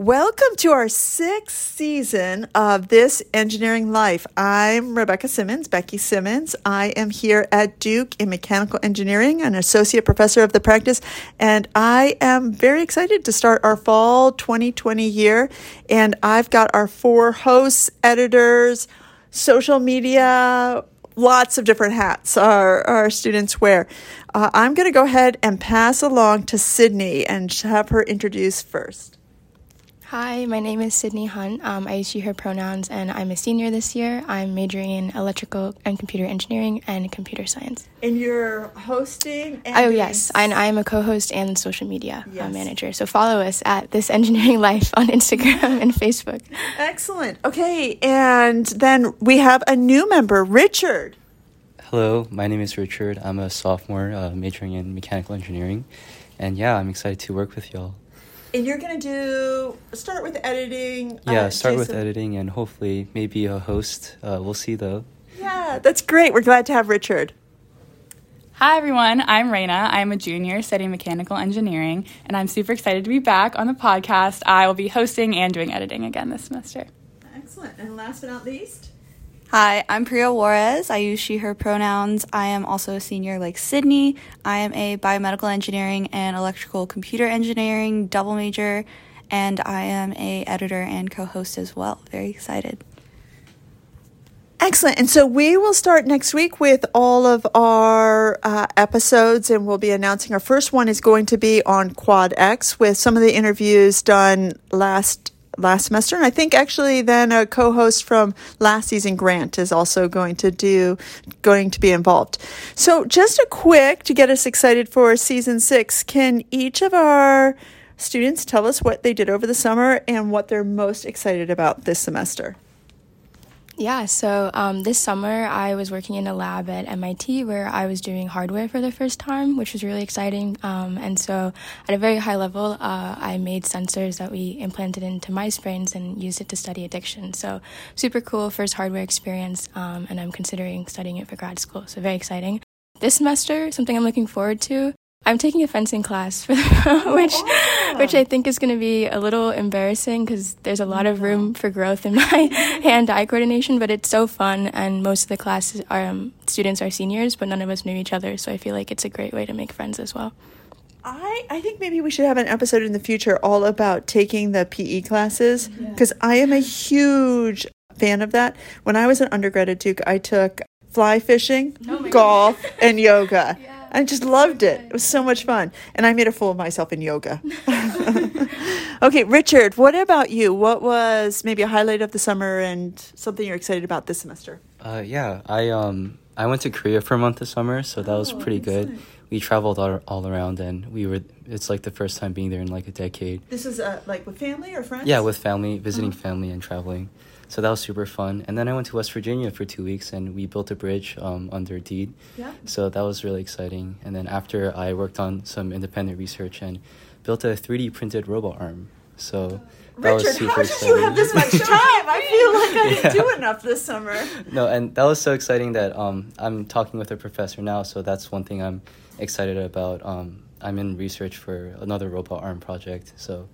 Welcome to our sixth season of This Engineering Life. I'm Rebecca Simmons, Becky Simmons. I am here at Duke in mechanical engineering, an associate professor of the practice, and I am very excited to start our fall 2020 year. And I've got our four hosts, editors, social media, lots of different hats our, our students wear. Uh, I'm going to go ahead and pass along to Sydney and have her introduce first. Hi, my name is Sydney Hunt. Um, I use she, her pronouns, and I'm a senior this year. I'm majoring in electrical and computer engineering and computer science. And you're hosting? oh, yes. And I'm a co host and social media uh, yes. uh, manager. So follow us at This Engineering Life on Instagram and Facebook. Excellent. Okay. And then we have a new member, Richard. Hello, my name is Richard. I'm a sophomore uh, majoring in mechanical engineering. And yeah, I'm excited to work with y'all. And you're gonna do start with editing. Yeah, uh, start with editing and hopefully maybe a host. Uh, we'll see though. Yeah, that's great. We're glad to have Richard. Hi everyone, I'm Raina. I'm a junior studying mechanical engineering, and I'm super excited to be back on the podcast. I will be hosting and doing editing again this semester. Excellent. And last but not least, Hi, I'm Priya Juarez. I use she, her pronouns. I am also a senior like Sydney. I am a biomedical engineering and electrical computer engineering double major, and I am a editor and co-host as well. Very excited. Excellent. And so we will start next week with all of our uh, episodes, and we'll be announcing our first one is going to be on QuadEx with some of the interviews done last last semester. And I think actually then a co-host from last season, Grant, is also going to do, going to be involved. So just a quick to get us excited for season six, can each of our students tell us what they did over the summer and what they're most excited about this semester? Yeah, so um, this summer I was working in a lab at MIT where I was doing hardware for the first time, which was really exciting. Um, and so, at a very high level, uh, I made sensors that we implanted into mice brains and used it to study addiction. So, super cool first hardware experience, um, and I'm considering studying it for grad school. So, very exciting. This semester, something I'm looking forward to I'm taking a fencing class for the, which oh. which I think is going to be a little embarrassing because there's a lot of room for growth in my hand-eye coordination. But it's so fun, and most of the classes are um, students are seniors, but none of us knew each other, so I feel like it's a great way to make friends as well. I, I think maybe we should have an episode in the future all about taking the PE classes because yeah. I am a huge fan of that. When I was an undergrad at Duke, I took fly fishing, oh golf, and yoga. Yeah. I just loved it. It was so much fun. And I made a fool of myself in yoga. okay, Richard, what about you? What was maybe a highlight of the summer and something you're excited about this semester? Uh, yeah, I um I went to Korea for a month this summer, so that was oh, pretty good. We traveled all, all around and we were it's like the first time being there in like a decade. This is uh, like with family or friends? Yeah, with family, visiting uh-huh. family and traveling. So that was super fun. And then I went to West Virginia for two weeks and we built a bridge um, under Deed. Yeah. So that was really exciting. And then after I worked on some independent research and built a 3D printed robot arm. So that Richard, was super how did you have this much time? I feel like I didn't yeah. do enough this summer. No, and that was so exciting that um, I'm talking with a professor now. So that's one thing I'm excited about. Um, I'm in research for another robot arm project. So,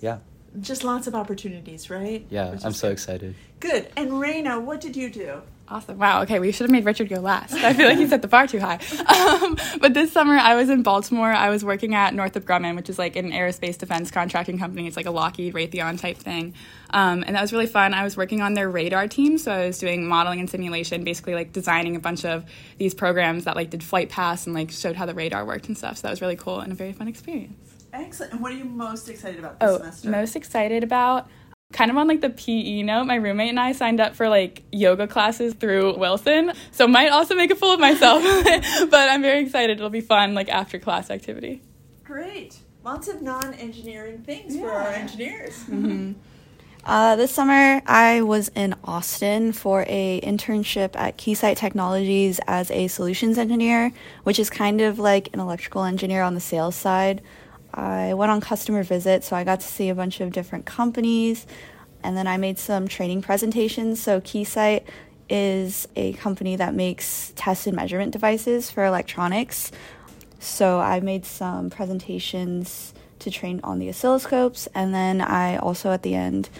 yeah just lots of opportunities, right? Yeah, I'm so good. excited. Good. And Raina, what did you do? Awesome. Wow. Okay, we should have made Richard go last. I feel like he set the bar too high. Um, but this summer, I was in Baltimore. I was working at Northrop Grumman, which is like an aerospace defense contracting company. It's like a Lockheed Raytheon type thing. Um, and that was really fun. I was working on their radar team, so I was doing modeling and simulation, basically like designing a bunch of these programs that like did flight paths and like showed how the radar worked and stuff. So that was really cool and a very fun experience. Excellent. And what are you most excited about this oh, semester? Most excited about kind of on like the PE note, my roommate and I signed up for like yoga classes through Wilson. So might also make a fool of myself, but I'm very excited. It'll be fun like after class activity. Great. Lots of non-engineering things yeah. for our engineers. Mm-hmm. Uh, this summer, I was in Austin for a internship at Keysight Technologies as a solutions engineer, which is kind of like an electrical engineer on the sales side. I went on customer visits, so I got to see a bunch of different companies, and then I made some training presentations. So Keysight is a company that makes test and measurement devices for electronics. So I made some presentations to train on the oscilloscopes. And then I also at the end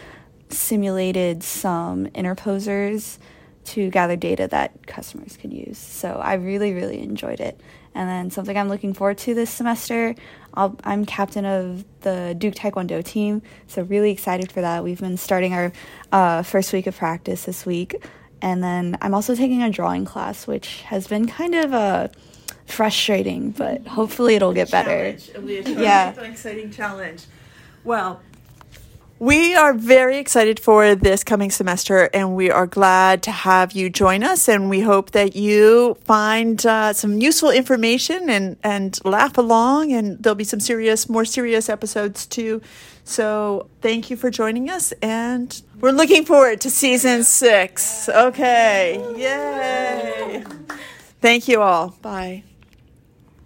simulated some interposers to gather data that customers could use. So I really, really enjoyed it. And then something I'm looking forward to this semester, i am captain of the Duke Taekwondo team, so really excited for that. We've been starting our uh, first week of practice this week. And then I'm also taking a drawing class, which has been kind of a uh, frustrating, but hopefully it'll get better. It'll be a yeah, an exciting challenge. Well, we are very excited for this coming semester, and we are glad to have you join us. And we hope that you find uh, some useful information and, and laugh along. And there'll be some serious, more serious episodes too. So thank you for joining us, and we're looking forward to season six. Okay, yay! Thank you all. Bye.